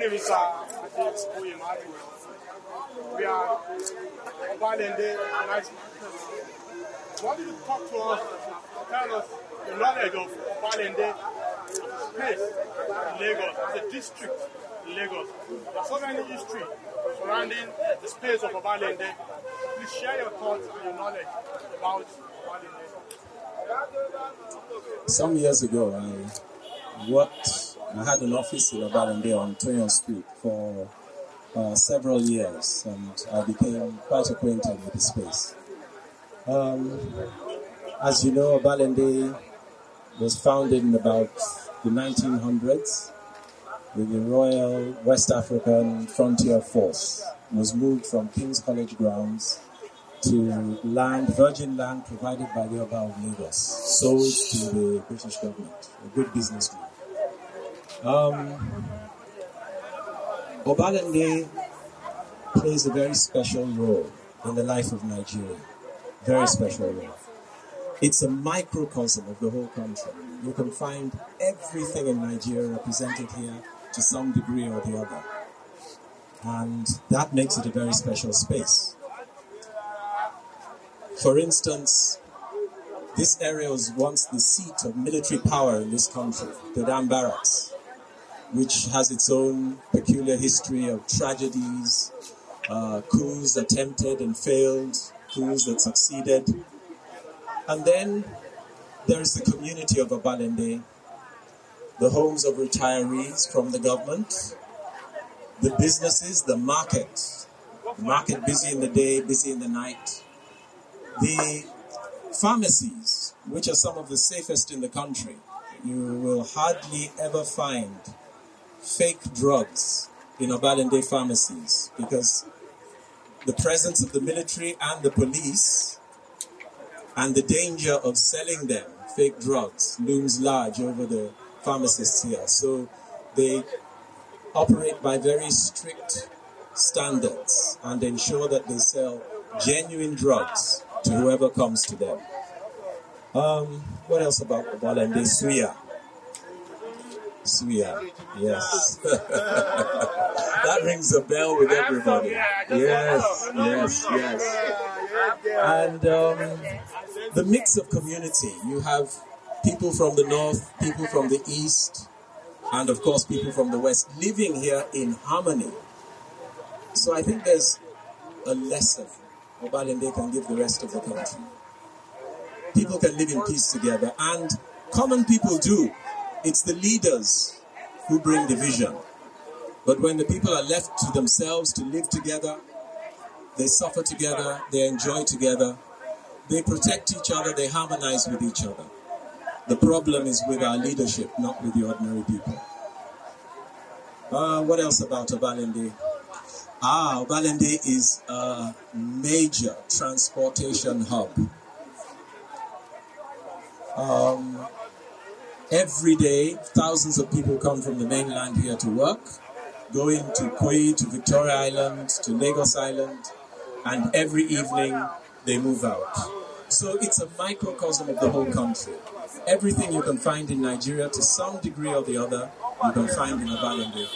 uh, Oyemadu. We are Obalende Nice. I want you to talk to us, tell us the knowledge of Obalende space Lagos, as a district Lagos. There so many history surrounding the space of Obalende. Please share your thoughts and your knowledge about Obalende. Some years ago, I worked, I had an office in Obalende on Toyon Street for uh, several years, and I became quite acquainted with the space. Um, as you know, Obalende was founded in about the 1900s with the Royal West African Frontier Force. It was moved from King's College grounds to land, virgin land provided by the Oba of Lagos, sold to the British government, a good business move. Um, Obalende plays a very special role in the life of Nigeria. Very special role. It's a microcosm of the whole country. You can find everything in Nigeria represented here to some degree or the other. And that makes it a very special space. For instance, this area was once the seat of military power in this country, the Dodan Barracks, which has its own peculiar history of tragedies, uh, coups attempted and failed, coups that succeeded. And then there is the community of Obalende, the homes of retirees from the government, the businesses, the market, the market busy in the day, busy in the night, the pharmacies, which are some of the safest in the country. You will hardly ever find fake drugs in Obalende pharmacies because the presence of the military and the police and the danger of selling them fake drugs looms large over the pharmacists here. So they operate by very strict standards and ensure that they sell genuine drugs to whoever comes to them. Um, what else about Obalende? Suya. Yes. that rings a bell with everybody. Yes, yes, yes. And um, the mix of community. You have people from the north, people from the east, and of course people from the west living here in harmony. So I think there's a lesson Obalende can give the rest of the country. People can live in peace together, and common people do. It's the leaders who bring division. But when the people are left to themselves to live together, they suffer together, they enjoy together, they protect each other, they harmonize with each other. The problem is with our leadership, not with the ordinary people. Uh, what else about Obalende? Ah, Obalende is a major transportation hub. Um, every day, thousands of people come from the mainland here to work, going to Ikoyi, to Victoria Island, to Lagos Island, and every evening they move out. So it's a microcosm of the whole country. Everything you can find in Nigeria to some degree or the other, you can find in Obalende.